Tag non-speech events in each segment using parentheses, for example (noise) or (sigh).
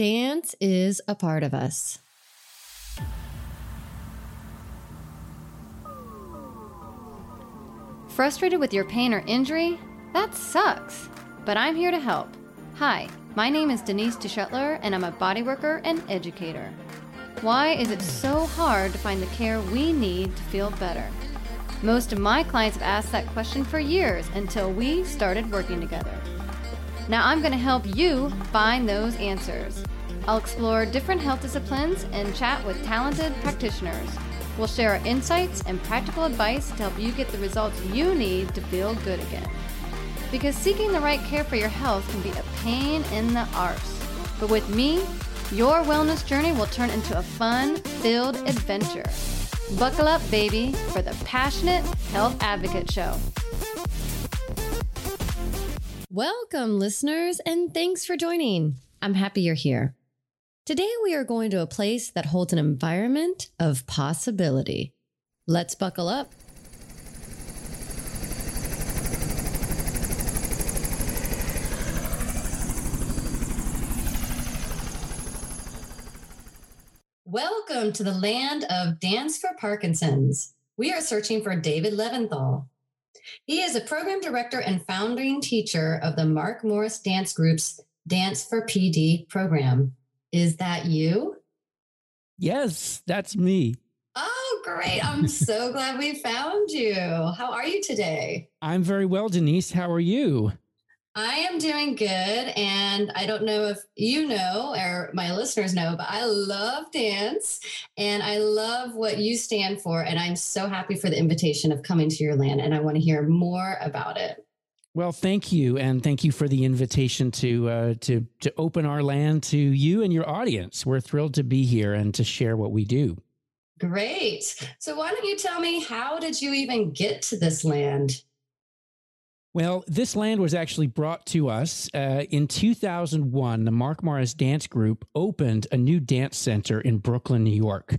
Dance is a part of us. Frustrated with your pain or injury? That sucks. But I'm here to help. Hi, my name is Denise DeShetler, and I'm a bodyworker and educator. Why is it so hard to find the care we need to feel better? Most of my clients have asked that question for years until we started working together. Now I'm going to help you find those answers. I'll explore different health disciplines and chat with talented practitioners. We'll share our insights and practical advice to help you get the results you need to feel good again. Because seeking the right care for your health can be a pain in the arse. But with me, your wellness journey will turn into a fun filled adventure. Buckle up, baby, for the Passionate Health Advocate Show. Welcome, listeners, and thanks for joining. I'm happy you're here. Today, we are going to a place that holds an environment of possibility. Let's buckle up. Welcome to the land of Dance for Parkinson's. We are searching for David Leventhal. He is a program director and founding teacher of the Mark Morris Dance Group's Dance for PD program. Is that you? Yes, that's me. Oh, great. I'm so (laughs) glad we found you. How are you today? I'm very well, Denise. How are you? I am doing good. And I don't know if you know or my listeners know, but I love dance and I love what you stand for. And I'm so happy for the invitation of coming to your land. And I want to hear more about it. Well, thank you, and thank you for the invitation to uh, to to open our land to you and your audience. We're thrilled to be here and to share what we do. Great. So, why don't you tell me how did you even get to this land? Well, this land was actually brought to us uh, in 2001. The Mark Morris Dance Group opened a new dance center in Brooklyn, New York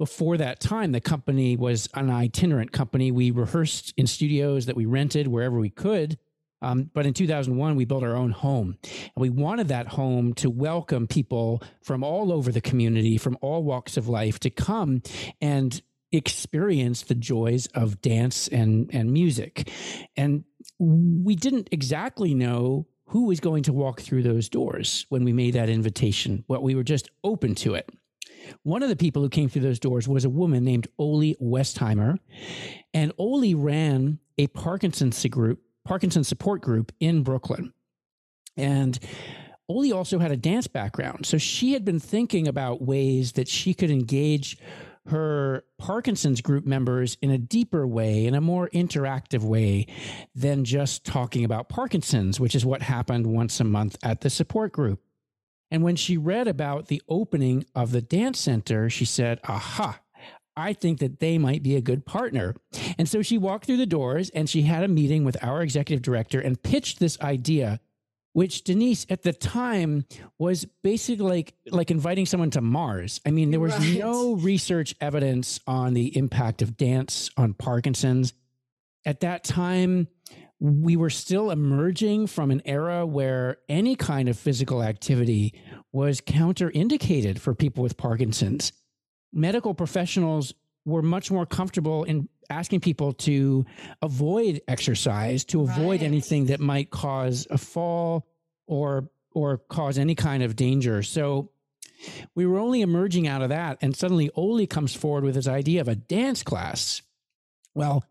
before that time, the company was an itinerant company. We rehearsed in studios that we rented wherever we could. Um, but in 2001, we built our own home. And we wanted that home to welcome people from all over the community, from all walks of life, to come and experience the joys of dance and, and music. And we didn't exactly know who was going to walk through those doors when we made that invitation, but we were just open to it. One of the people who came through those doors was a woman named Oli Westheimer. And Oli ran a Parkinson's group, Parkinson's support group in Brooklyn. And Oli also had a dance background. So she had been thinking about ways that she could engage her Parkinson's group members in a deeper way, in a more interactive way than just talking about Parkinson's, which is what happened once a month at the support group. And when she read about the opening of the dance center, she said, Aha, I think that they might be a good partner. And so she walked through the doors and she had a meeting with our executive director and pitched this idea, which Denise at the time was basically like, like inviting someone to Mars. I mean, there was right. no research evidence on the impact of dance on Parkinson's. At that time, we were still emerging from an era where any kind of physical activity was counterindicated for people with Parkinson's. Medical professionals were much more comfortable in asking people to avoid exercise, to avoid right. anything that might cause a fall or or cause any kind of danger. So we were only emerging out of that and suddenly Oli comes forward with his idea of a dance class. Well,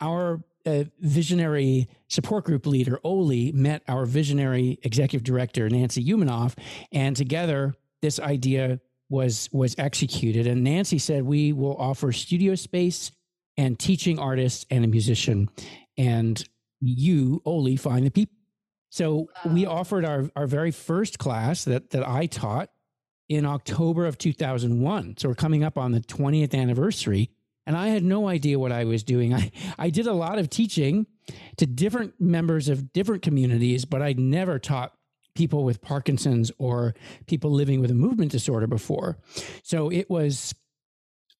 our uh, visionary support group leader, Oli, met our visionary executive director, Nancy Umanoff, and together this idea was was executed. And Nancy said, we will offer studio space and teaching artists and a musician. And you, Oli, find the people. So wow. we offered our, our very first class that, that I taught in October of 2001. So we're coming up on the 20th anniversary and I had no idea what I was doing. I, I did a lot of teaching to different members of different communities, but I'd never taught people with Parkinson's or people living with a movement disorder before. So it was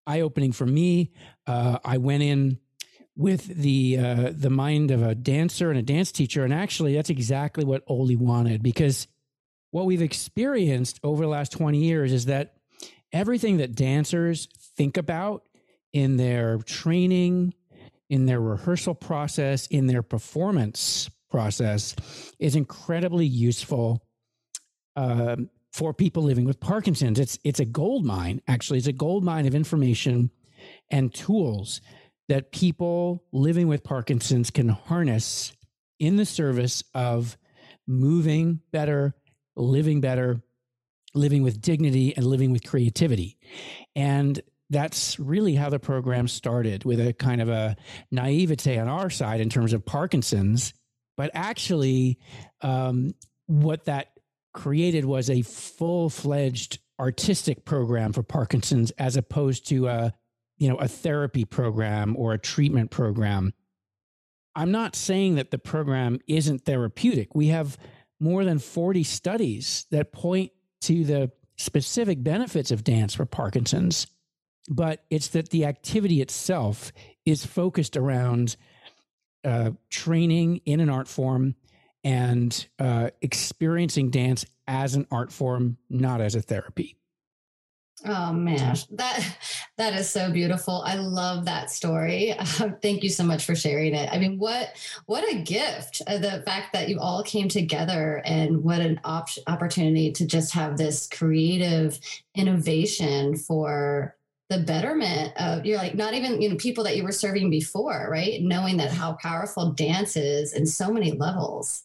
eye opening for me. Uh, I went in with the uh, the mind of a dancer and a dance teacher, and actually, that's exactly what Oli wanted because what we've experienced over the last 20 years is that everything that dancers think about in their training, in their rehearsal process, in their performance process is incredibly useful um, for people living with Parkinson's. It's it's a gold mine. Actually, it's a gold mine of information and tools that people living with Parkinson's can harness in the service of moving better, living better, living with dignity, and living with creativity. And that's really how the program started with a kind of a naivete on our side in terms of Parkinson's. But actually, um, what that created was a full fledged artistic program for Parkinson's as opposed to a you know a therapy program or a treatment program. I'm not saying that the program isn't therapeutic. We have more than 40 studies that point to the specific benefits of dance for Parkinson's, but it's that the activity itself is focused around uh, training in an art form and uh, experiencing dance as an art form, not as a therapy. Oh man, that that is so beautiful. I love that story. Uh, (laughs) thank you so much for sharing it. I mean, what what a gift! Uh, the fact that you all came together and what an op- opportunity to just have this creative innovation for the betterment of you're like not even you know people that you were serving before, right? Knowing that how powerful dance is in so many levels.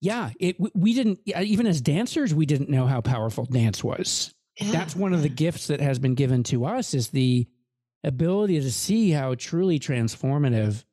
Yeah, it we didn't even as dancers we didn't know how powerful dance was yeah. that's one of the gifts that has been given to us is the ability to see how truly transformative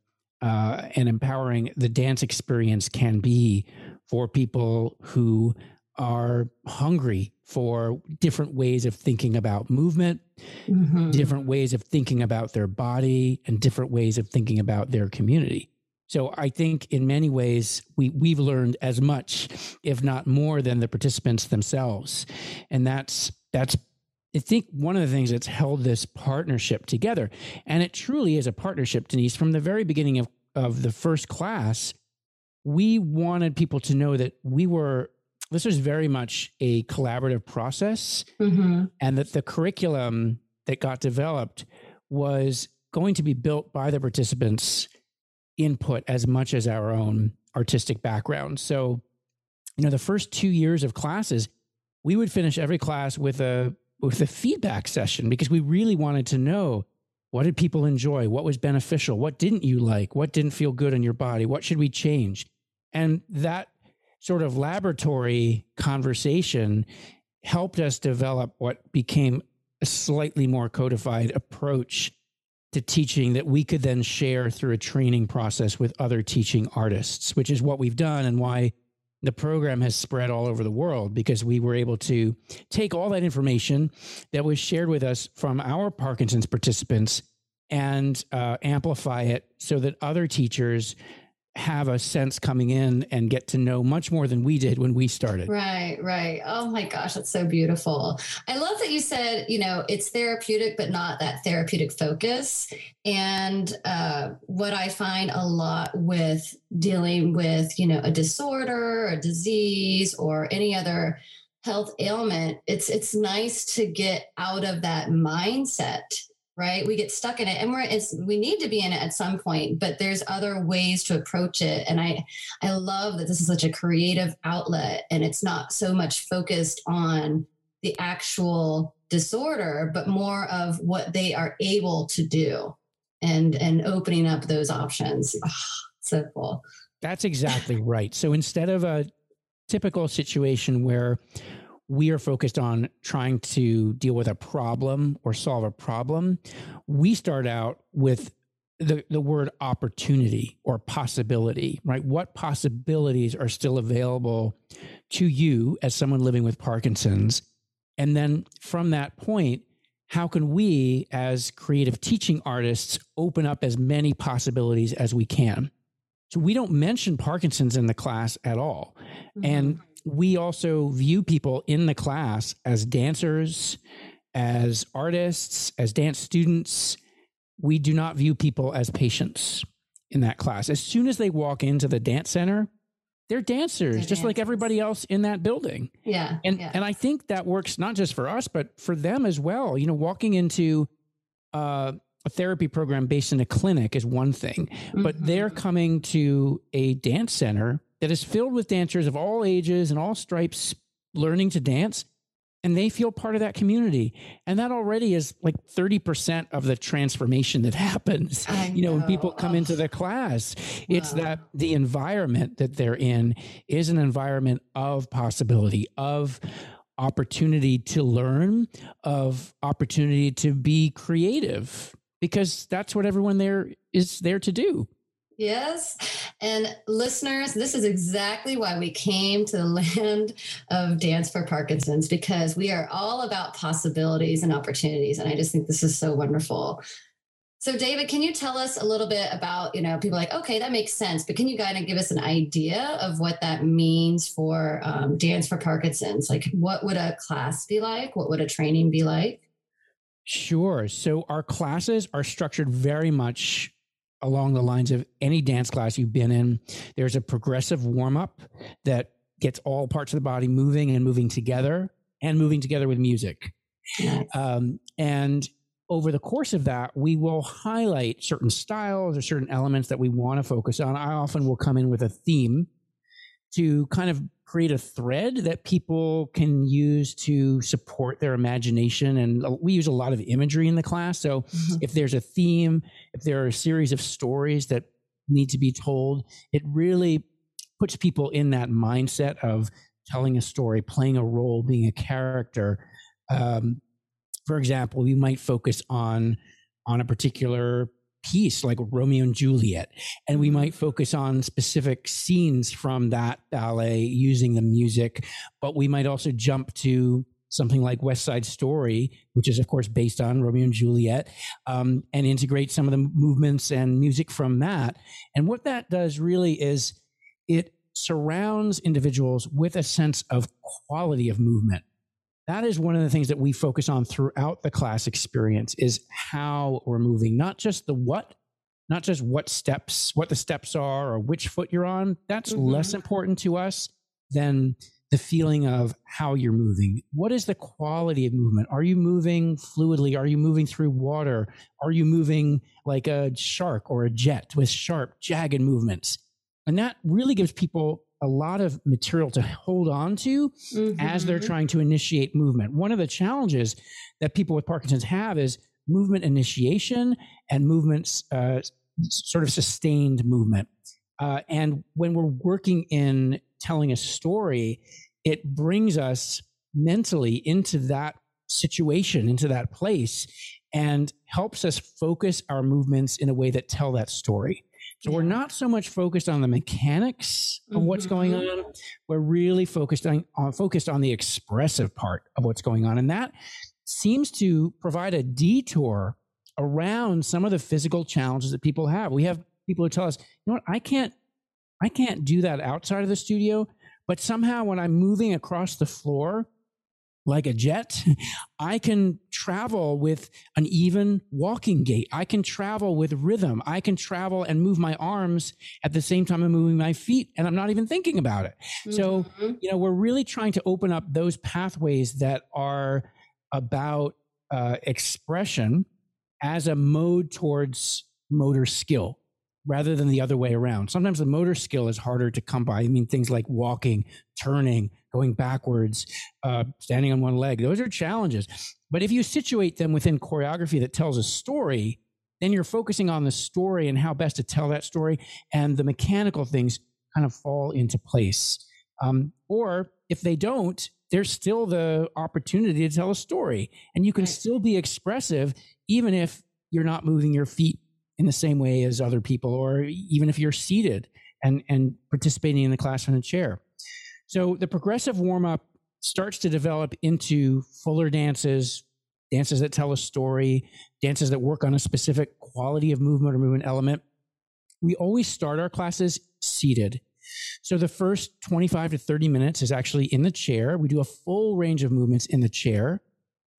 uh, and empowering the dance experience can be for people who are hungry for different ways of thinking about movement, mm-hmm. different ways of thinking about their body, and different ways of thinking about their community. So I think in many ways we we've learned as much, if not more, than the participants themselves, and that's that's I think one of the things that's held this partnership together, and it truly is a partnership, Denise, from the very beginning of, of the first class, we wanted people to know that we were, this was very much a collaborative process, mm-hmm. and that the curriculum that got developed was going to be built by the participants' input as much as our own artistic background. So, you know, the first two years of classes, we would finish every class with a with a feedback session because we really wanted to know what did people enjoy? What was beneficial? What didn't you like? What didn't feel good in your body? What should we change? And that sort of laboratory conversation helped us develop what became a slightly more codified approach to teaching that we could then share through a training process with other teaching artists which is what we've done and why the program has spread all over the world because we were able to take all that information that was shared with us from our Parkinson's participants and uh, amplify it so that other teachers have a sense coming in and get to know much more than we did when we started. Right, right. Oh my gosh, that's so beautiful. I love that you said, you know, it's therapeutic, but not that therapeutic focus. And uh, what I find a lot with dealing with, you know, a disorder, a disease, or any other health ailment, it's it's nice to get out of that mindset right? We get stuck in it and we're it's we need to be in it at some point but there's other ways to approach it and i i love that this is such a creative outlet and it's not so much focused on the actual disorder but more of what they are able to do and and opening up those options. Oh, so cool. That's exactly right. So instead of a typical situation where we are focused on trying to deal with a problem or solve a problem, we start out with the, the word opportunity or possibility, right? What possibilities are still available to you as someone living with Parkinson's? And then from that point, how can we as creative teaching artists open up as many possibilities as we can? So we don't mention Parkinson's in the class at all. Mm-hmm. And we also view people in the class as dancers, as artists, as dance students. We do not view people as patients in that class. As soon as they walk into the dance center, they're dancers, They're just like everybody else in that building. Yeah. And yeah. and I think that works not just for us, but for them as well. You know, walking into uh, a therapy program based in a clinic is one thing, but they're Mhm. coming to a dance center that is filled with dancers of all ages and all stripes learning to dance and they feel part of that community. And that already is like 30% of the transformation that happens I you know when people know. come into the class. It's that the environment that they're in is an environment of possibility of opportunity to learn of opportunity to be creative because that's what everyone there is there to do Yes. And listeners, this is exactly why we came to the (laughs) land of Dance for Parkinson's because we are all about possibilities and opportunities. And I just think this is so wonderful. So, David, can you tell us a little bit about, you know, people like, okay, that makes sense, but can you kind of give us an idea of what that means for um, Dance for Parkinson's? Like, what would a class be like? What would a training be like? Sure. So our classes are structured very much along the lines of any dance class you've been in. There's a progressive warm up that gets all parts of the body moving and moving together and moving together with music. Um, and over the course of that, we will highlight certain styles or certain elements that we want to focus on. I often will come in with a theme to kind of create a thread that people can use to support their imagination. And we use a lot of imagery in the class. So Mhm. if there's a theme, if there are a series of stories that need to be told, it really puts people in that mindset of telling a story, playing a role, being a character. Um, for example, we might focus on on a particular piece like Romeo and Juliet, and we might focus on specific scenes from that ballet using the music, but we might also jump to something like West Side Story, which is of course based on Romeo and Juliet, um, and integrate some of the movements and music from that. And what that does really is it surrounds individuals with a sense of quality of movement that is one of the things that we focus on throughout the class experience is how we're moving not just the what not just what steps what the steps are or which foot you're on. That's Mhm. less important to us than the feeling of how you're moving. What is the quality of movement? Are you moving fluidly? Are you moving through water? Are you moving like a shark or a jet with sharp jagged movements? And that really gives people a lot of material to hold on to as they're Mhm. trying to initiate movement. One of the challenges that people with Parkinson's have is movement initiation and movements, uh, sort of sustained movement. Uh, and when we're working in telling a story, it brings us mentally into that situation, into that place, and helps us focus our movements in a way that tell that story. So we're not so much focused on the mechanics of what's going Mhm. on. We're really focused on, on focused on the expressive part of what's going on, and that seems to provide a detour around some of the physical challenges that people have. We have people who tell us, "You know what? I can't, I can't do that outside of the studio, but somehow when I'm moving across the floor." Like a jet, (laughs) I can travel with an even walking gait. I can travel with rhythm. I can travel and move my arms at the same time I'm moving my feet, and I'm not even thinking about it. So, Mhm. you know, we're really trying to open up those pathways that are about uh, expression as a mode towards motor skill rather than the other way around. Sometimes the motor skill is harder to come by. I mean, things like walking, turning, going backwards, uh, standing on one leg, those are challenges. But if you situate them within choreography that tells a story, then you're focusing on the story and how best to tell that story, and the mechanical things kind of fall into place. Um, or if they don't, there's still the opportunity to tell a story, and you can Right. still be expressive even if you're not moving your feet in the same way as other people, or even if you're seated and and participating in the class in a chair. So the progressive warm up starts to develop into fuller dances, dances that tell a story, dances that work on a specific quality of movement or movement element. We always start our classes seated. So the first 25 to 30 minutes is actually in the chair. We do a full range of movements in the chair.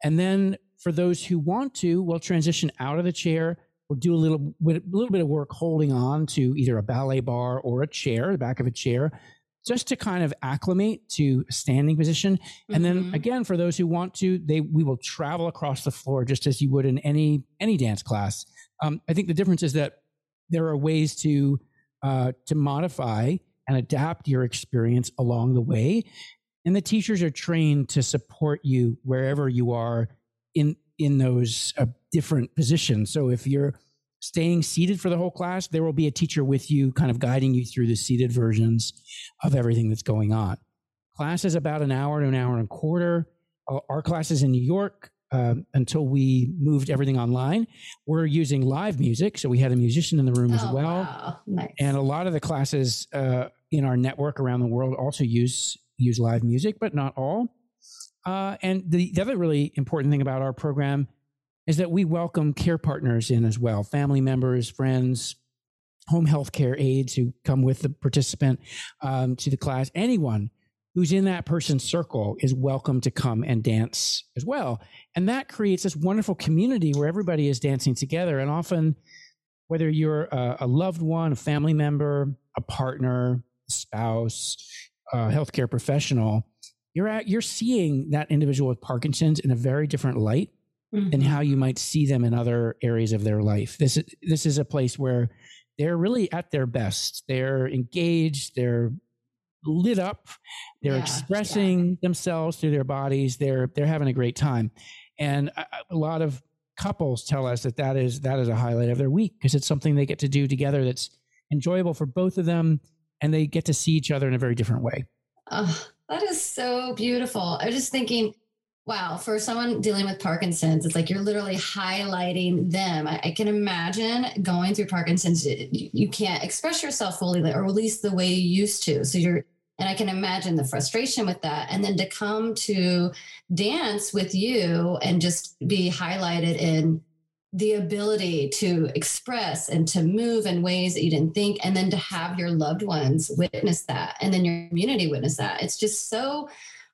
And then for those who want to, we'll transition out of the chair. We'll do a little, bit- a little bit of work holding on to either a ballet bar or a chair, the back of a chair, just to kind of acclimate to a standing position. And then Mhm. again, for those who want to, they we will travel across the floor just as you would in any any dance class. Um, I think the difference is that there are ways to uh, to modify and adapt your experience along the way, and the teachers are trained to support you wherever you are in in those uh, different positions. So if you're staying seated for the whole class, there will be a teacher with you, kind of guiding you through the seated versions of everything that's going on. Class is about an hour to an hour and a quarter. Uh, Our class is in New York um, until we moved everything online. We're using live music, so we had a musician in the room as Oh, well. wow. Nice. And a lot of the classes uh, in our network around the world also use use live music, but not all. Uh, and the, the other really important thing about our program is that we welcome care partners in as well, family members, friends, home health care aides who come with the participant um, to the class. Anyone who's in that person's circle is welcome to come and dance as well. And that creates this wonderful community where everybody is dancing together. And often, whether you're a, a loved one, a family member, a partner, spouse, a healthcare professional, you're at, you're seeing that individual with Parkinson's in a very different light than Mhm. how you might see them in other areas of their life. This is this is a place where they're really at their best. They're engaged. They're lit up. They're Yeah, expressing themselves through their bodies. They're they're having a great time, and a, a lot of couples tell us that that is that is a highlight of their week because it's something they get to do together that's enjoyable for both of them, and they get to see each other in a very different way. Oh, that is so beautiful. I was just thinking, wow, for someone dealing with Parkinson's, it's like you're literally highlighting them. I, I can imagine going through Parkinson's, you, you can't express yourself fully, or at least the way you used to. So you're, and I can imagine the frustration with that. And then to come to dance with you and just be highlighted in the ability to express and to move in ways that you didn't think, and then to have your loved ones witness that, and then your community witness that. It's just so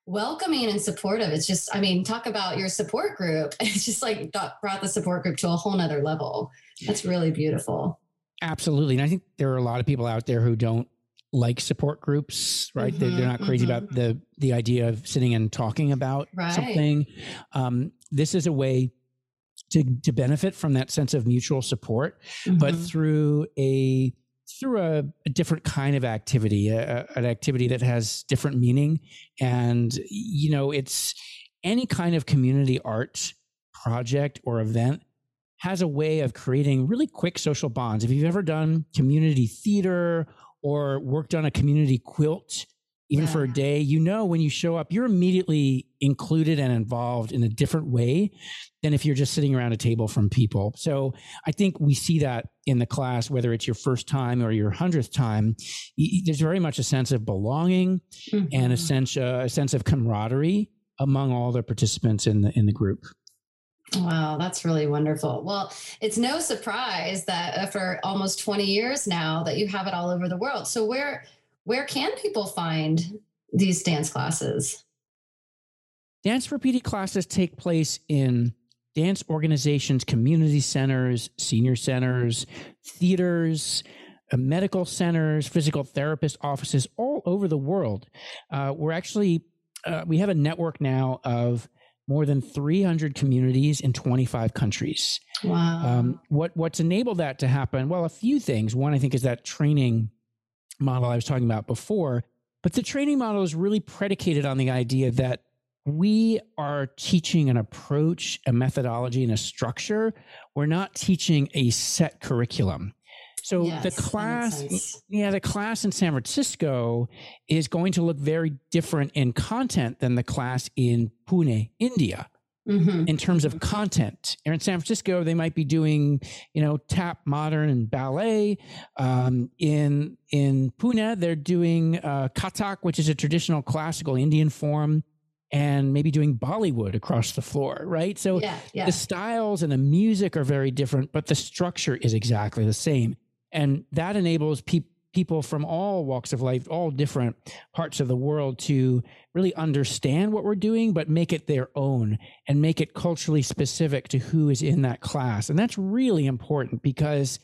welcoming and supportive. It's just, I mean, talk about your support group. (laughs) It's just like brought the support group to a whole nother level. That's really beautiful. Absolutely. And I think there are a lot of people out there who don't like support groups, right? They, they're not crazy mhm. about the the idea of sitting and talking about Right. something. Um, this is a way to to benefit from that sense of mutual support, but Mhm. through a through a, a different kind of activity, a- an activity that has different meaning, and you know, it's any kind of community art project or event has a way of creating really quick social bonds. If you've ever done community theater or worked on a community quilt, even for a day, you know when you show up, you're immediately included and involved in a different way than if you're just sitting around a table from people. So I think we see that in the class, whether it's your first time or your hundredth time, there's very much a sense of belonging and a Mhm. sense, uh, a sense of camaraderie among all the participants in the in the group. Wow, that's really wonderful. Well, it's no surprise that for almost 20 years now that you have it all over the world. So where where can people find these dance classes? Dance for PD classes take place in dance organizations, community centers, senior centers, theaters, uh, medical centers, physical therapist offices all over the world. Uh, we're actually, uh, we have a network now of more than 300 communities in 25 countries. Wow. Um, what what's enabled that to happen? Well, a few things. One, I think, is that training model I was talking about before. But the training model is really predicated on the idea that we are teaching an approach, a methodology, and a structure. We're not teaching a set curriculum. So Yes, the class, yeah, the class in San Francisco is going to look very different in content than the class in Pune, India Mhm. in terms of content. Or in San Francisco, they might be doing, you know, tap, modern, and ballet. Um, in in Pune, they're doing uh, Kathak, which is a traditional classical Indian form, and maybe doing Bollywood across the floor, right? So yeah, yeah. the styles and the music are very different, but the structure is exactly the same. And that enables peop people from all walks of life, all different parts of the world to really understand what we're doing, but make it their own and make it culturally specific to who is in that class. And that's really important because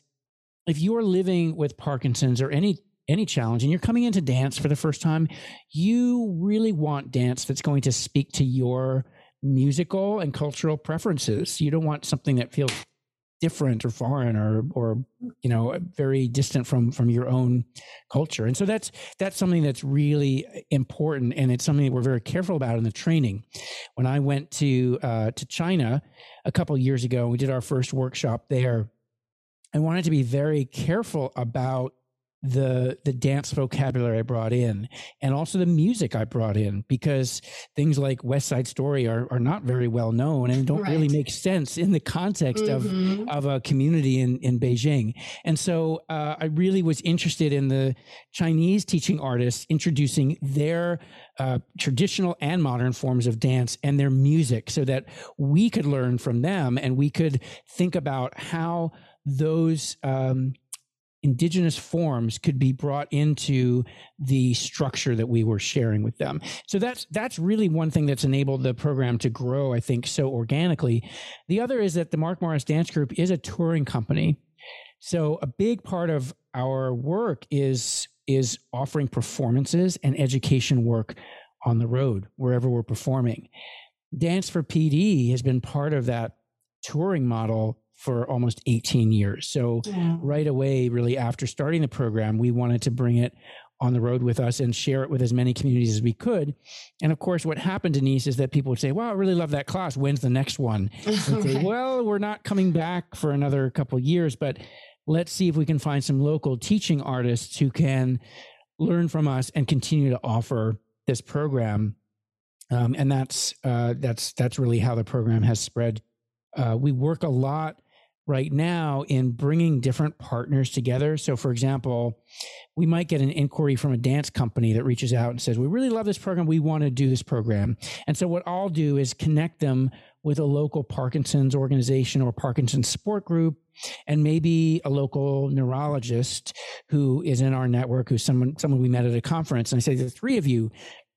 if you're living with Parkinson's or any any challenge and you're coming into dance for the first time, you really want dance that's going to speak to your musical and cultural preferences. You don't want something that feels different or foreign or or you know very distant from from your own culture. And so that's that's something that's really important and it's something that we're very careful about in the training. When i went to uh, to china a couple years ago we did our first workshop there. I wanted to be very careful about the the dance vocabulary I brought in and also the music I brought in because things like West Side Story are, are not very well known and don't right. really make sense in the context mm-hmm. of of a community in in Beijing. And so uh, I really was interested in the Chinese teaching artists introducing their uh, traditional and modern forms of dance and their music so that we could learn from them and we could think about how those um, indigenous forms could be brought into the structure that we were sharing with them. So that's that's really one thing that's enabled the program to grow, I think, so organically. The other is that the Mark Morris Dance Group is a touring company. So a big part of our work is is offering performances and education work on the road wherever we're performing. Dance for PD has been part of that touring model for almost 18 years. So yeah. right away, really after starting the program, we wanted to bring it on the road with us and share it with as many communities as we could. And of course, what happened, Denise, is that people would say, "Wow, I really love that class. When's the next one?" (laughs) And say, "Well, we're not coming back for another couple years, but let's see if we can find some local teaching artists who can learn from us and continue to offer this program." Um, and that's uh, that's that's really how the program has spread. Uh, we work a lot right now in bringing different partners together. So, for example, we might get an inquiry from a dance company that reaches out and says, We really love this program. We want to do this program. And so, what I'll do is connect them with a local Parkinson's organization or Parkinson's support group, and maybe a local neurologist who is in our network, who's someone, someone we met at a conference. And I say, The three of you,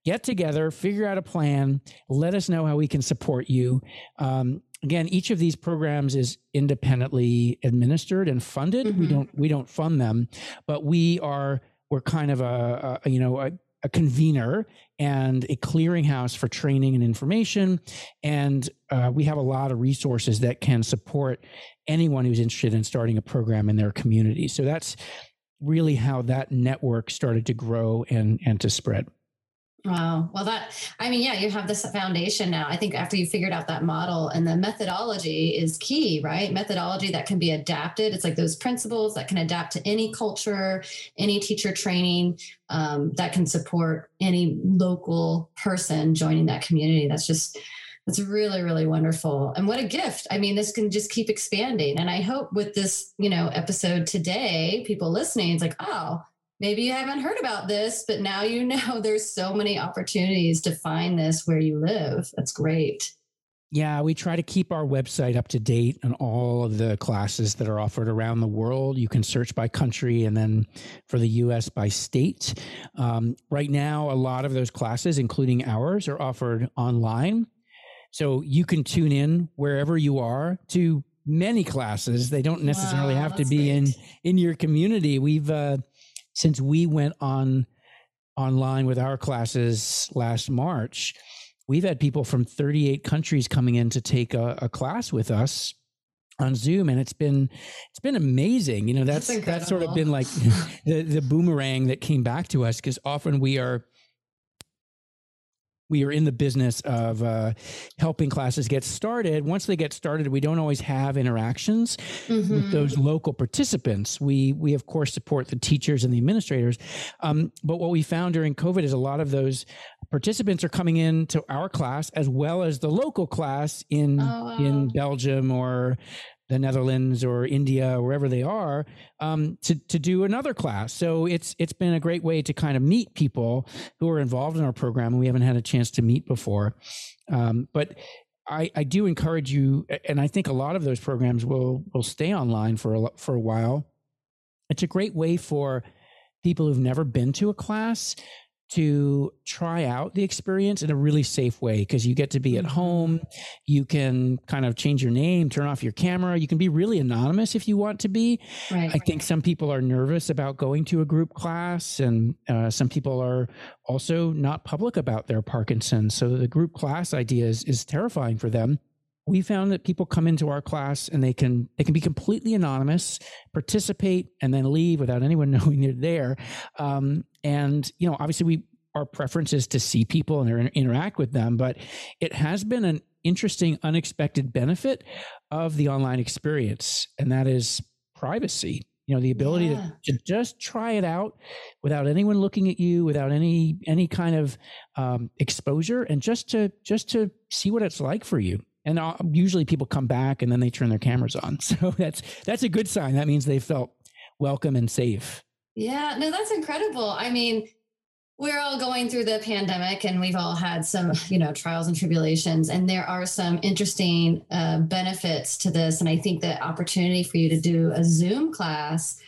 get together, figure out a plan, let us know how we can support you. Um, again each of these programs is independently administered and funded mm-hmm. we don't we don't fund them but we are we're kind of a, a you know a, a convener and a clearinghouse for training and information. And uh, we have a lot of resources that can support anyone who's interested in starting a program in their community. So that's really how that network started to grow and, and to spread. Wow. Well, that, I mean, yeah, you have this foundation now. I think after you figured out that model and the methodology is key, right? Methodology that can be adapted. It's like those principles that can adapt to any culture, any teacher training um, that can support any local person joining that community. That's just, that's really, really wonderful. And what a gift. I mean, this can just keep expanding. And I hope with this, you know, episode today, people listening, it's like, oh, maybe you haven't heard about this, but now you (laughs) know there's so many opportunities to find this where you live. That's great. Yeah, we try to keep our website up to date on all of the classes that are offered around the world. You can search by country and then for the US by state. Um, right now, a lot of those classes, including ours, are offered online. So you can tune in wherever you are to many classes. They don't necessarily wow, have to be great. in in your community. We've uh, since we went on online with our classes last March, we've had people from 38 countries coming in to take a, a class with us on Zoom, and it's been it's been amazing. You know, that's that's, that's sort of been like (laughs) the the boomerang that came back to us because often we are we are in the business of uh, helping classes get started. Once they get started, we don't always have interactions mm-hmm. with those local participants. We we of course support the teachers and the administrators, um, but what we found during COVID is a lot of those participants are coming in to our class as well as the local class in oh, wow. in Belgium or the Netherlands or India, or wherever they are, um, to to do another class. So it's it's been a great way to kind of meet people who are involved in our program and we haven't had a chance to meet before. Um, but I, I do encourage you, and I think a lot of those programs will will stay online for a for a while. It's a great way for people who've never been to a class to try out the experience in a really safe way because you get to be at Mm-hmm. home. You can kind of change your name, turn off your camera. You can be really anonymous if you want to be. Right. I think some people are nervous about going to a group class, and uh, some people are also not public about their Parkinson's. So the group class idea is, is terrifying for them. We found that people come into our class and they can they can be completely anonymous, participate, and then leave without anyone (laughs) knowing they're there. Um, and you know, obviously, we our preference is to see people and inter- interact with them, but it has been an interesting, unexpected benefit of the online experience, and that is privacy. You know the ability Yeah. to, to just try it out without anyone looking at you without any any kind of um, exposure and just to just to see what it's like for you. And uh, usually people come back and then they turn their cameras on. (laughs) So that's that's a good sign. That means they felt welcome and safe Yeah, no, that's incredible. I mean, we're all going through the pandemic and we've all had some, you know, trials and tribulations. And there are some interesting uh, benefits to this. And I think the opportunity for you to do a Zoom class,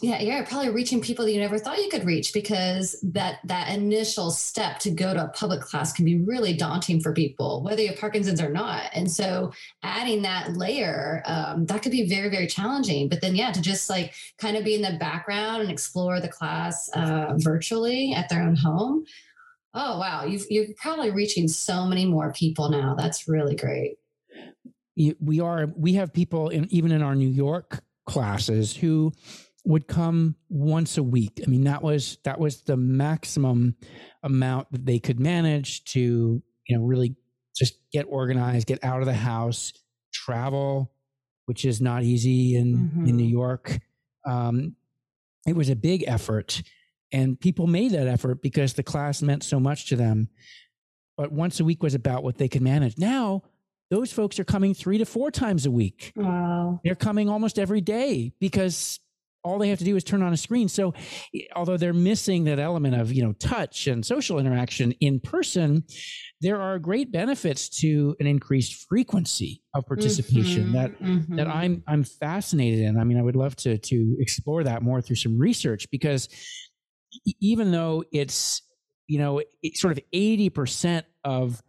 yeah, you're probably reaching people that you never thought you could reach because that that initial step to go to a public class can be really daunting for people, whether you have Parkinson's or not. And so adding that layer, um, that could be very, very challenging. But then, yeah, to just like kind of be in the background and explore the class uh, virtually at their own home. Oh wow, you've, you're probably reaching so many more people now. That's really great. We are we have people in even in our new york classes who would come once a week. I mean that was that was the maximum amount that they could manage to you know really just get organized get out of the house travel which is not easy in in Mhm. new york. Um, it was a big effort and people made that effort because the class meant so much to them. But once a week was about what they could manage. Now those folks are coming three to four times a week. Wow. they're coming almost every day because all they have to do is turn on a screen so although they're missing that element of you know touch and social interaction in person there are great benefits to an increased frequency of participation Mhm, that that mhm. I'm I'm fascinated in. I mean, I would love to to explore that more through some research because even though it's you know it's sort of eighty percent of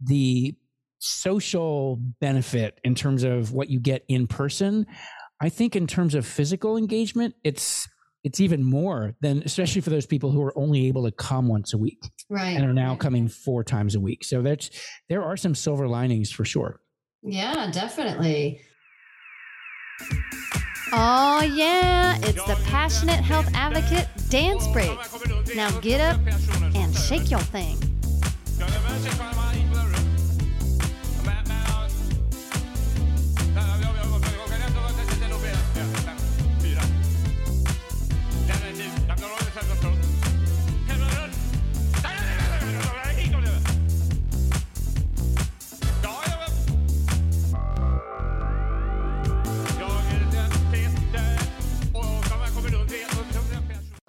the social benefit in terms of what you get in person, I think in terms of physical engagement, it's it's even more than especially for those people who are only able to come once a week right. and are now coming four times a week. So that's there are some silver linings for sure. Yeah, definitely. Oh, yeah, it's the passionate health advocate dance break. Now get up and shake your thing.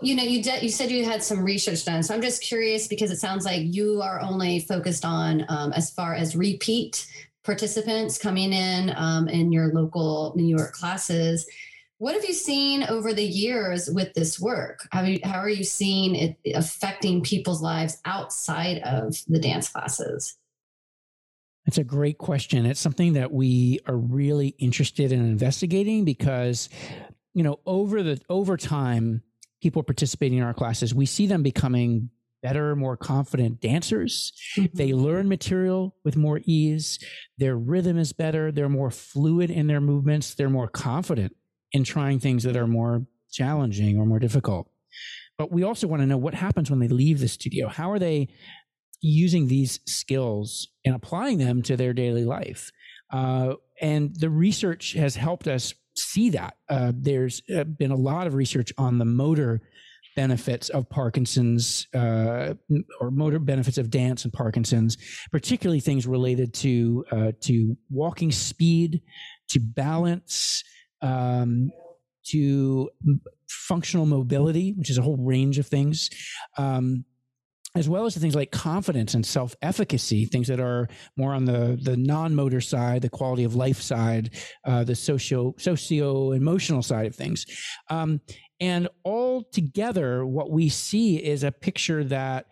You know, you. You said you had some research done, so I'm just curious because it sounds like you are only focused on um, as far as repeat participants coming in um, in your local New York classes. What have you seen over the years with this work? How, you, how are you seeing it affecting people's lives outside of the dance classes? That's a great question. It's something that we are really interested in investigating because, you know, over the over time, people participating in our classes, we see them becoming better, more confident dancers. They learn material with more ease. Their rhythm is better. They're more fluid in their movements. They're more confident in trying things that are more challenging or more difficult. But we also want to know what happens when they leave the studio. How are they using these skills and applying them to their daily life? Uh, and the research has helped us see that. Uh, there's uh, been a lot of research on the motor benefits of Parkinson's uh, or motor benefits of dance and Parkinson's, particularly things related to uh, to walking speed, to balance, um, to functional mobility, which is a whole range of things. Um, as well as the things like confidence and self-efficacy, things that are more on the the non-motor side, the quality of life side, uh, the socio socio emotional side of things, um, and all together, what we see is a picture that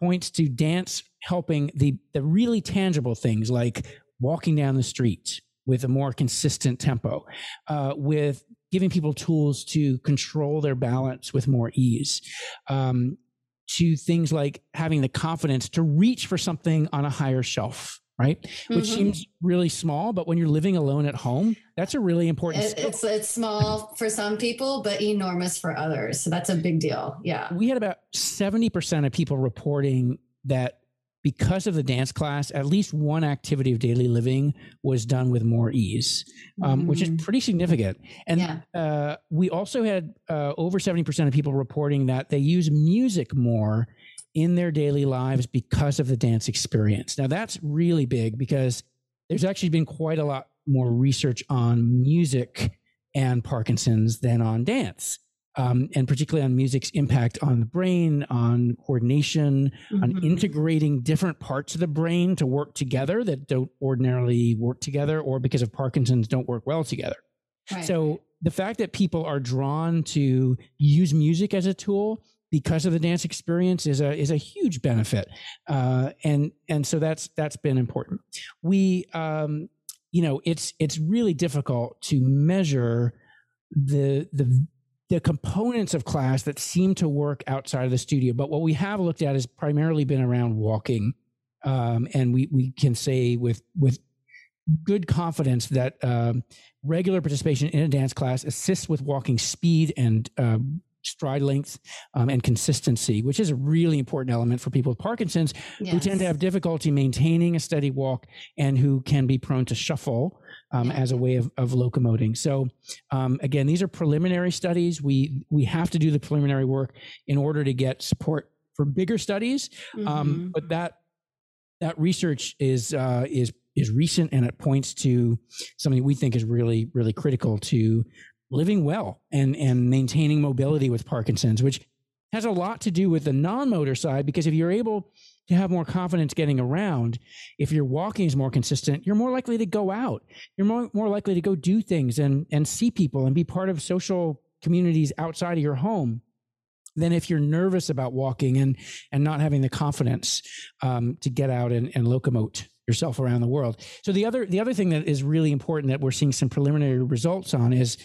points to dance helping the the really tangible things like walking down the street with a more consistent tempo, uh, with giving people tools to control their balance with more ease, um, to things like having the confidence to reach for something on a higher shelf right? Mm-hmm. which seems really small but when you're living alone at home that's a really important it, it's it's small for some people but enormous for others. So that's a big deal. Yeah. We had about 70% of people reporting that because of the dance class, at least one activity of daily living was done with more ease, um, mm-hmm. which is mm. pretty significant. And yeah. uh, we also had uh, over 70% of people reporting that they use music more in their daily lives because of the dance experience. Now, that's really big because there's actually been quite a lot more research on music and Parkinson's than on dance um, and particularly on music's impact on the brain, on coordination, mm-hmm. on integrating different parts of the brain to work together that don't ordinarily work together, or because of Parkinson's, don't work well together. Right. So the fact that people are drawn to use music as a tool because of the dance experience is a is a huge benefit, uh, and and so that's that's been important. We, um, you know, it's it's really difficult to measure the the the components of class that seem to work outside of the studio. But what we have looked at has primarily been around walking. Um, and we, we can say with, with good confidence that um, regular participation in a dance class assists with walking speed and uh, stride length um, and consistency, which is a really important element for people with Parkinson's yes. who tend to have difficulty maintaining a steady walk and who can be prone to shuffle um, as a way of, of locomoting. So um, again, these are preliminary studies. We we have to do the preliminary work in order to get support for bigger studies. Um, mm-hmm. but that that research is uh, is is recent and it points to something we think is really really critical to living well and and maintaining mobility with Parkinson's, which has a lot to do with the non-motor side because if you're able to have more confidence getting around. If your walking is more consistent, you're more likely to go out. You're more, more likely to go do things and, and see people and be part of social communities outside of your home than if you're nervous about walking and, and not having the confidence um, to get out and, and locomote yourself around the world. So the other the other thing that is really important that we're seeing some preliminary results on is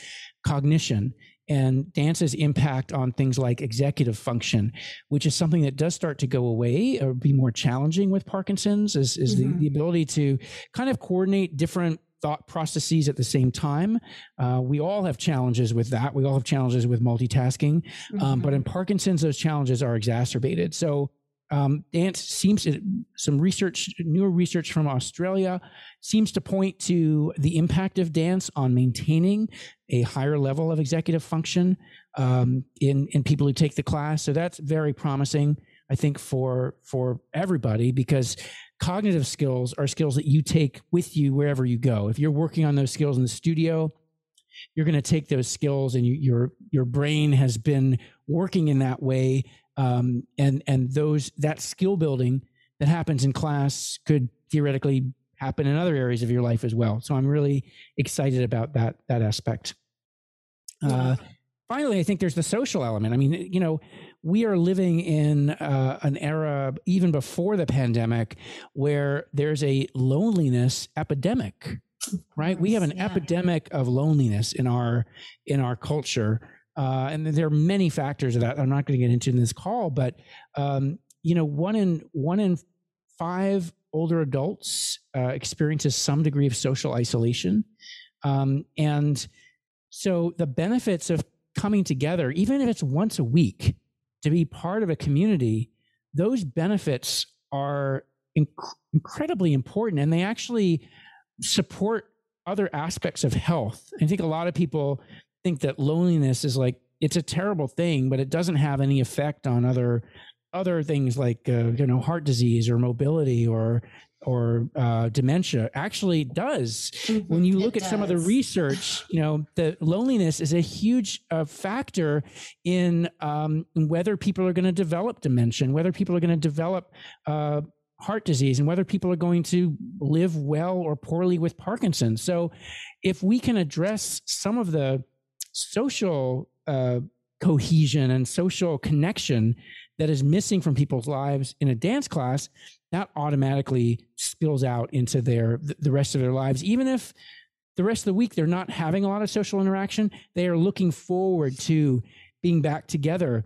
cognition and dance's impact on things like executive function, which is something that does start to go away or be more challenging with Parkinson's, is, is mm-hmm. the, the ability to kind of coordinate different thought processes at the same time. Uh, we all have challenges with that. We all have challenges with multitasking. Mm-hmm. Um, but in mm-hmm. Parkinson's, those challenges are exacerbated. So um, dance seems to, some research, newer research from Australia seems to point to the impact of dance on maintaining a higher level of executive function um, in in people who take the class. So that's very promising, I think, for for everybody because cognitive skills are skills that you take with you wherever you go. If you're working on those skills in the studio, you're going to take those skills and you, your your brain has been working in that way um, and and those that skill building that happens in class could theoretically happen in other areas of your life as well. So I'm really excited about that that aspect. Uh, finally, I think there's the social element. I mean, you know, we are living in uh, an era even before the pandemic where there's a loneliness epidemic. Right, we have an yeah. epidemic of loneliness in our in our culture, uh, and there are many factors of that. I'm not going to get into in this call, but um, you know, one in one in five older adults uh, experiences some degree of social isolation, um, and so the benefits of coming together, even if it's once a week, to be part of a community, those benefits are inc- incredibly important, and they actually support other aspects of health. I think a lot of people think that loneliness is like it's a terrible thing, but it doesn't have any effect on other other things like uh, you know heart disease or mobility or or uh, dementia actually does. Mm-hmm. When you look it at does. some of the research, you know, the loneliness is a huge uh, factor in um, whether people are going to develop dementia, whether people are going to develop uh, heart disease, and whether people are going to live well or poorly with Parkinson's. So, if we can address some of the social uh, cohesion and social connection that is missing from people's lives in a dance class, that automatically spills out into their the rest of their lives. Even if the rest of the week they're not having a lot of social interaction, they are looking forward to being back together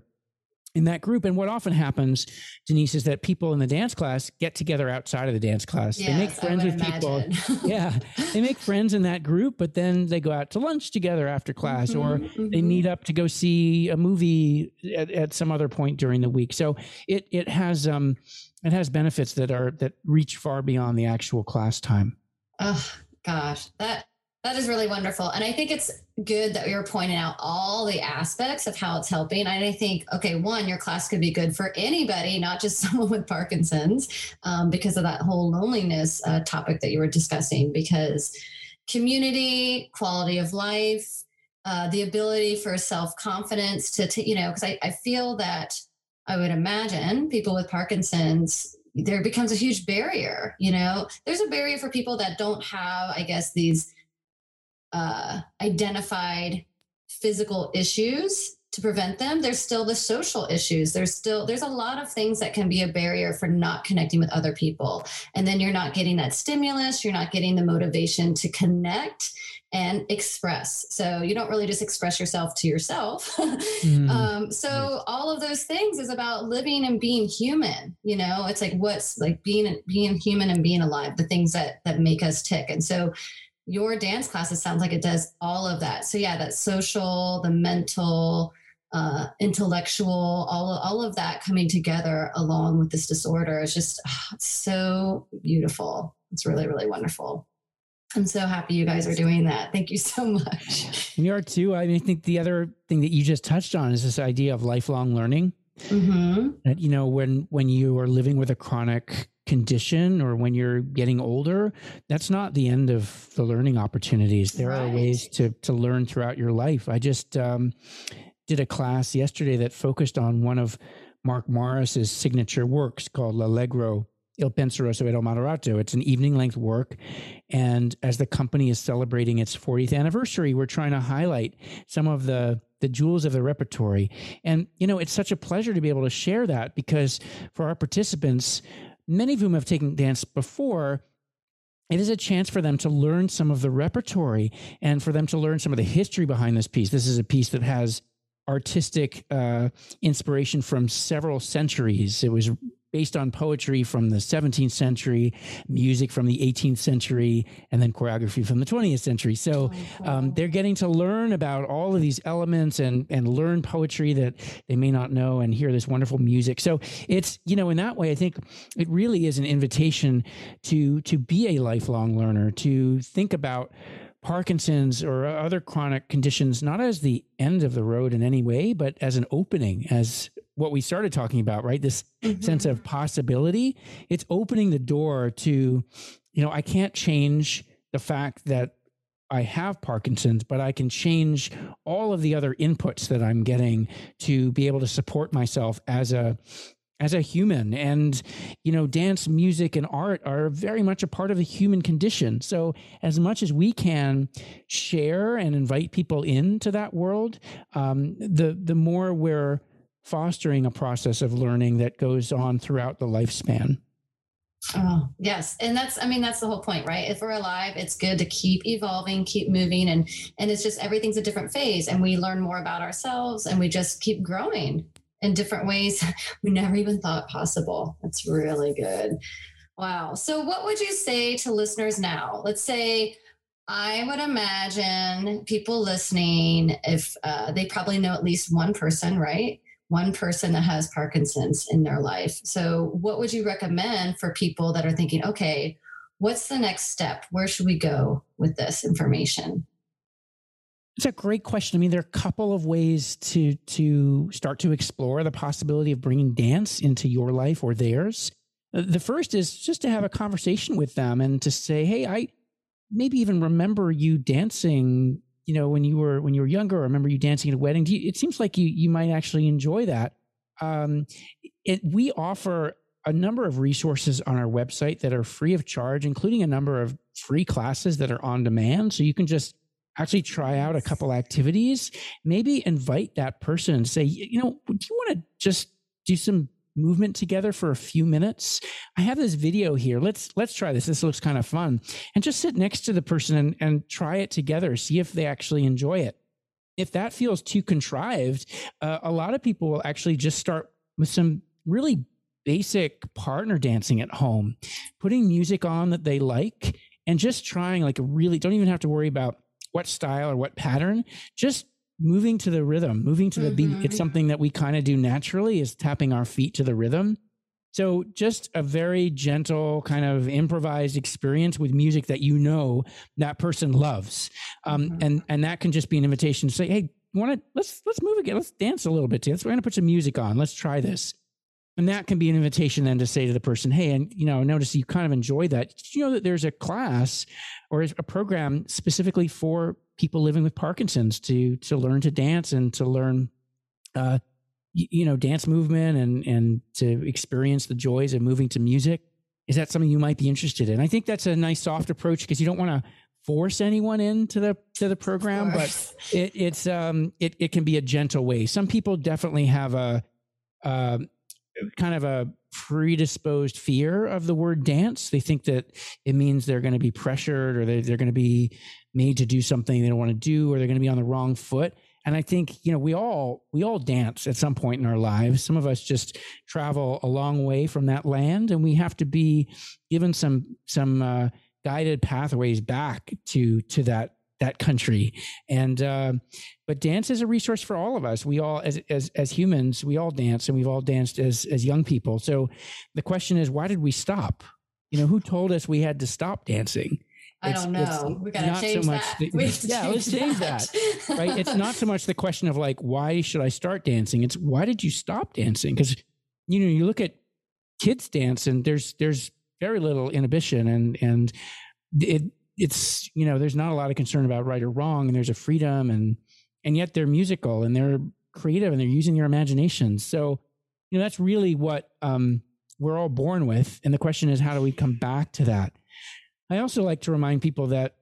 in that group. And what often happens, Denise, is that people in the dance class get together outside of the dance class. Yes, they make friends with imagine. people. (laughs) yeah. They make friends in that group, but then they go out to lunch together after class mm-hmm, or mm-hmm. they meet up to go see a movie at, at, some other point during the week. So it it has um it has benefits that are that reach far beyond the actual class time. Oh gosh. That that is really wonderful. And I think it's good that you're pointing out all the aspects of how it's helping. And I think, okay, one, your class could be good for anybody, not just (laughs) someone with Parkinson's, um, because of that whole loneliness uh, topic that you were discussing, because community, quality of life, uh, the ability for self confidence to, to, you know, because I, I feel that I would imagine people with Parkinson's there becomes a huge barrier you know there's a barrier for people that don't have i guess these uh, identified physical issues to prevent them there's still the social issues. There's still there's a lot of things that can be a barrier for not connecting with other people. And then you're not getting that stimulus you're not getting the motivation to connect and express. So you don't really just express yourself to yourself. (laughs) Mm. um, so all of those things is about living and being human you know? It's like what's like being being human and being alive the things that that make us tick. And so your dance classes sounds like it does all of that. So yeah, that social, the mental, uh, intellectual, all all of that coming together along with this disorder is just oh, it's so beautiful. It's really really wonderful. I'm so happy you guys are doing that. Thank you so much. We are too. I, mean, I think the other thing that you just touched on is this idea of lifelong learning. Mm-hmm. That you know when when you are living with a chronic condition or when you're getting older, that's not the end of the learning opportunities. There right. are ways to to learn throughout your life. I just um, did a class yesterday that focused on one of Mark Morris's signature works called L'Allegro Il Penseroso ed Moderato. It's an evening length work. And as the company is celebrating its 40th anniversary, we're trying to highlight some of the the jewels of the repertory. And, you know, it's such a pleasure to be able to share that because for our participants, many of whom have taken dance before, it is a chance for them to learn some of the repertory and for them to learn some of the history behind this piece. This is a piece that has artistic uh, inspiration from several centuries. It was based on poetry from the 17th century, music from the 18th century, and then choreography from the 20th century. So um, they're getting to learn about all of these elements and and learn poetry that they may not know and hear this wonderful music. So it's you know in that way, I think it really is an invitation to to be a lifelong learner, to think about Parkinson's or other chronic conditions not as the end of the road in any way, but as an opening, as what we started talking about, right? This mm-hmm. sense of possibility. It's opening the door to, you know, I can't change the fact that I have Parkinson's, but I can change all of the other inputs that I'm getting to be able to support myself as a as a human and you know dance music and art are very much a part of the human condition so as much as we can share and invite people into that world um, the the more we're fostering a process of learning that goes on throughout the lifespan Oh, yes. And that's I mean that's the whole point, right? If we're alive, it's good to keep evolving, keep moving and and it's just everything's a different phase and we learn more about ourselves and we just keep growing in different ways (laughs) we never even thought possible. That's really good. Wow. So, what would you say to listeners now? Let's say I would imagine people listening, if uh, they probably know at least one person, right? One person that has Parkinson's in their life. So, what would you recommend for people that are thinking, okay, what's the next step? Where should we go with this information? It's a great question. I mean, there are a couple of ways to to start to explore the possibility of bringing dance into your life or theirs. The first is just to have a conversation with them and to say, "Hey, I maybe even remember you dancing, you know, when you were when you were younger. I remember you dancing at a wedding. You, it seems like you you might actually enjoy that." Um, it, we offer a number of resources on our website that are free of charge, including a number of free classes that are on demand. So you can just actually try out a couple activities, maybe invite that person and say, you know, do you want to just do some movement together for a few minutes? I have this video here. Let's let's try this. This looks kind of fun. And just sit next to the person and, and try it together see if they actually enjoy it. If that feels too contrived uh, a lot of people will actually just start with some really basic partner dancing at home putting music on that they like and just trying like a really don't even have to worry about what style or what pattern, just moving to the rhythm, moving to the mm-hmm. beat. It's something that we kind of do naturally is tapping our feet to the rhythm. So just a very gentle kind of improvised experience with music that you know that person loves. Um, mm-hmm. and and that can just be an invitation to say, hey, want to let's let's move again. Let's dance a little bit. Let's we're gonna put some music on. Let's try this. And that can be an invitation then to say to the person, hey, and you know, notice you kind of enjoy that. Did you know that there's a class or a program specifically for people living with Parkinson's to to learn to dance and to learn uh you know, dance movement and and to experience the joys of moving to music? Is that something you might be interested in? I think that's a nice soft approach because you don't want to force anyone into the to the program, but it, it's um it it can be a gentle way. Some people definitely have a uh, kind of a predisposed fear of the word dance. They think that it means they're going to be pressured or they're, they're going to be made to do something they don't want to do or they're going to be on the wrong foot. And I think, you know, we all we all dance at some point in our lives. Some of us just travel a long way from that land and we have to be given some some uh, guided pathways back to to that that country. And uh, but dance is a resource for all of us. We all, as as as humans, we all dance, and we've all danced as as young people. So the question is, why did we stop? You know, who told us we had to stop dancing? I don't know. We got to change so that. The, yeah, let's change that. that. (laughs) Right? It's not so much the question of like, why should I start dancing? It's why did you stop dancing? Because you know, you look at kids dance, and there's there's very little inhibition, and and it it's you know there's not a lot of concern about right or wrong and there's a freedom and and yet they're musical and they're creative and they're using their imagination. So you know that's really what um, we're all born with and the question is how do we come back to that? I also like to remind people that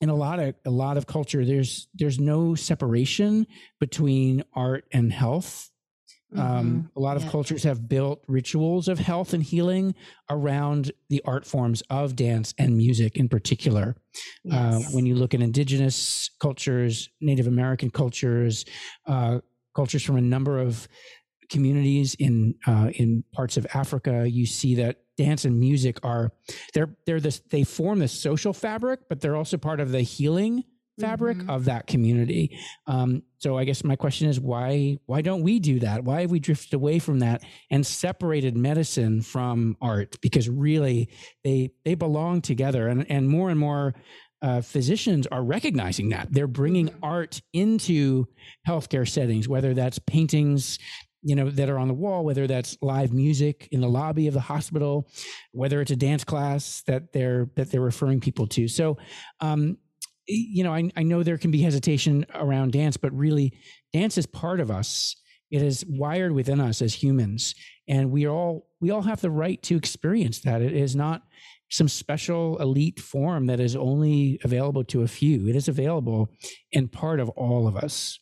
in a lot of a lot of culture there's there's no separation between art and health mm-hmm. Um, a lot of yeah. cultures have built rituals of health and healing around the art forms of dance and music in particular. Uh, yes. Uh, when you look at indigenous cultures, Native American cultures, uh, cultures from a number of communities in uh, in parts of Africa, you see that dance and music are they're they're this they form the social fabric, but they're also part of the healing fabric mm-hmm. of that community. Um, so I guess my question is why why don't we do that? Why have we drifted away from that and separated medicine from art? Because really they they belong together, and and more and more. Uh, physicians are recognizing that they're bringing mm-hmm. art into healthcare settings, whether that's paintings, you know that are on the wall whether that's live music in the lobby of the hospital whether it's a dance class that they're that they're referring people to so um, you know, I, I know there can be hesitation around dance, but really, dance is part of us. It is wired within us as humans, and we all we all have the right to experience that. It is not some special elite form that is only available to a few. It is available and part of all of us.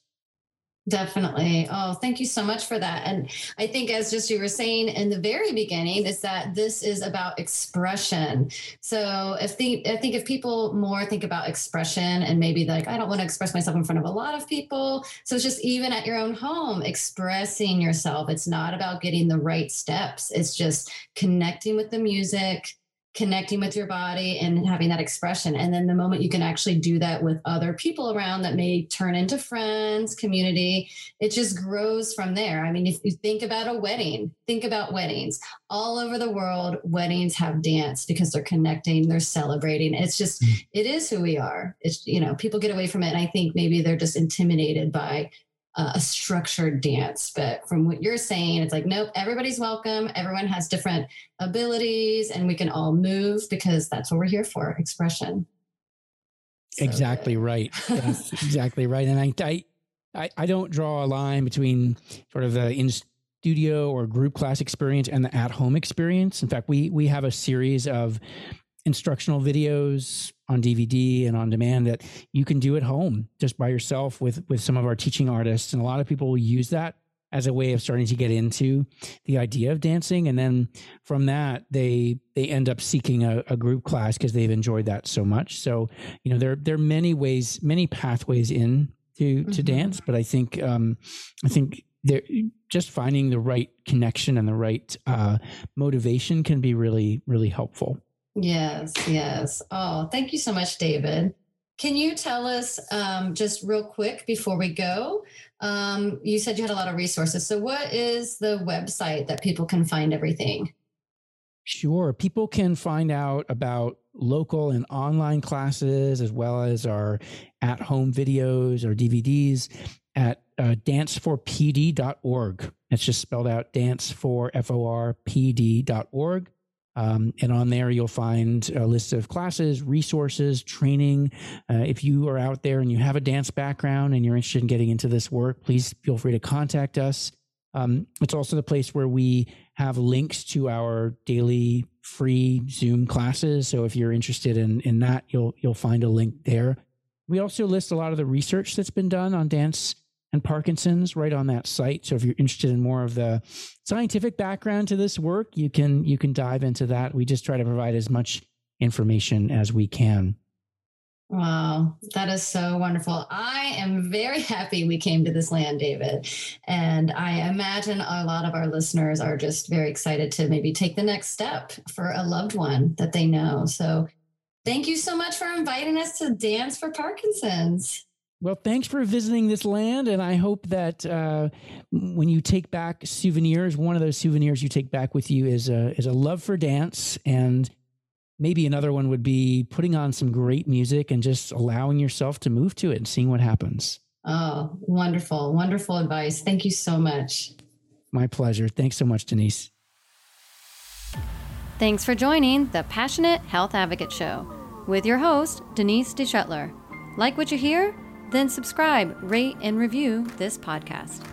Definitely. Oh, thank you so much for that. And I think, as just you were saying in the very beginning, is that this is about expression. So, if the I think if people more think about expression and maybe like I don't want to express myself in front of a lot of people, so it's just even at your own home, expressing yourself. It's not about getting the right steps. It's just connecting with the music, connecting with your body and having that expression. And then the moment you can actually do that with other people around that may turn into friends, community, it just grows from there. I mean, if you think about a wedding, think about weddings all over the world. Weddings have dance because they're connecting, they're celebrating. It's just, mm. it is who we are. It's, you know, people get away from it. And I think maybe they're just intimidated by uh, a structured dance. But from what you're saying, it's like, nope, everybody's welcome. Everyone has different abilities and we can all move because that's what we're here for expression. So exactly good. right. That's (laughs) exactly right. And I, I, I don't draw a line between sort of the in studio or group class experience and the at home experience. In fact, we we have a series of instructional videos on DVD and on demand that you can do at home just by yourself with with some of our teaching artists. And a lot of people will use that as a way of starting to get into the idea of dancing. And then from that they they end up seeking a, a group class because they've enjoyed that so much. So you know there there are many ways many pathways in to to mm-hmm. dance. But i think um i think there just finding the right connection and the right uh motivation can be really really helpful Yes, yes. Oh, thank you so much, David. Can you tell us um, just real quick before we go? Um, you said you had a lot of resources. So, what is the website that people can find everything? Sure. People can find out about local and online classes as well as our at home videos or DVDs at uh, danceforpd.org. It's just spelled out dance Um, and on there, you'll find a list of classes, resources, training. Uh, if you are out there and you have a dance background and you're interested in getting into this work, please feel free to contact us. Um, it's also the place where we have links to our daily free Zoom classes. So if you're interested in in that, you'll you'll find a link there. We also list a lot of the research that's been done on dance and Parkinson's right on that site. So if you're interested in more of the scientific background to this work, you can you can dive into that. We just try to provide as much information as we can. Wow, that is so wonderful. I am very (laughs) happy we came to this land, David. And I imagine a lot of our listeners are just very excited to maybe take the next step for a loved one that they know. So thank you so much for inviting us to Dance for Parkinson's. Well, thanks for visiting this land, and I hope that uh, when you take back souvenirs, one of those souvenirs you take back with you is a is a love for dance, and maybe another one would be putting on some great music and just allowing yourself to move to it and seeing what happens. Oh, wonderful, wonderful advice! Thank you so much. My pleasure. Thanks so much, Denise. Thanks for joining the Passionate Health Advocate Show with your host Denise DeShetler. Like what you hear? Then subscribe, rate, and review this podcast.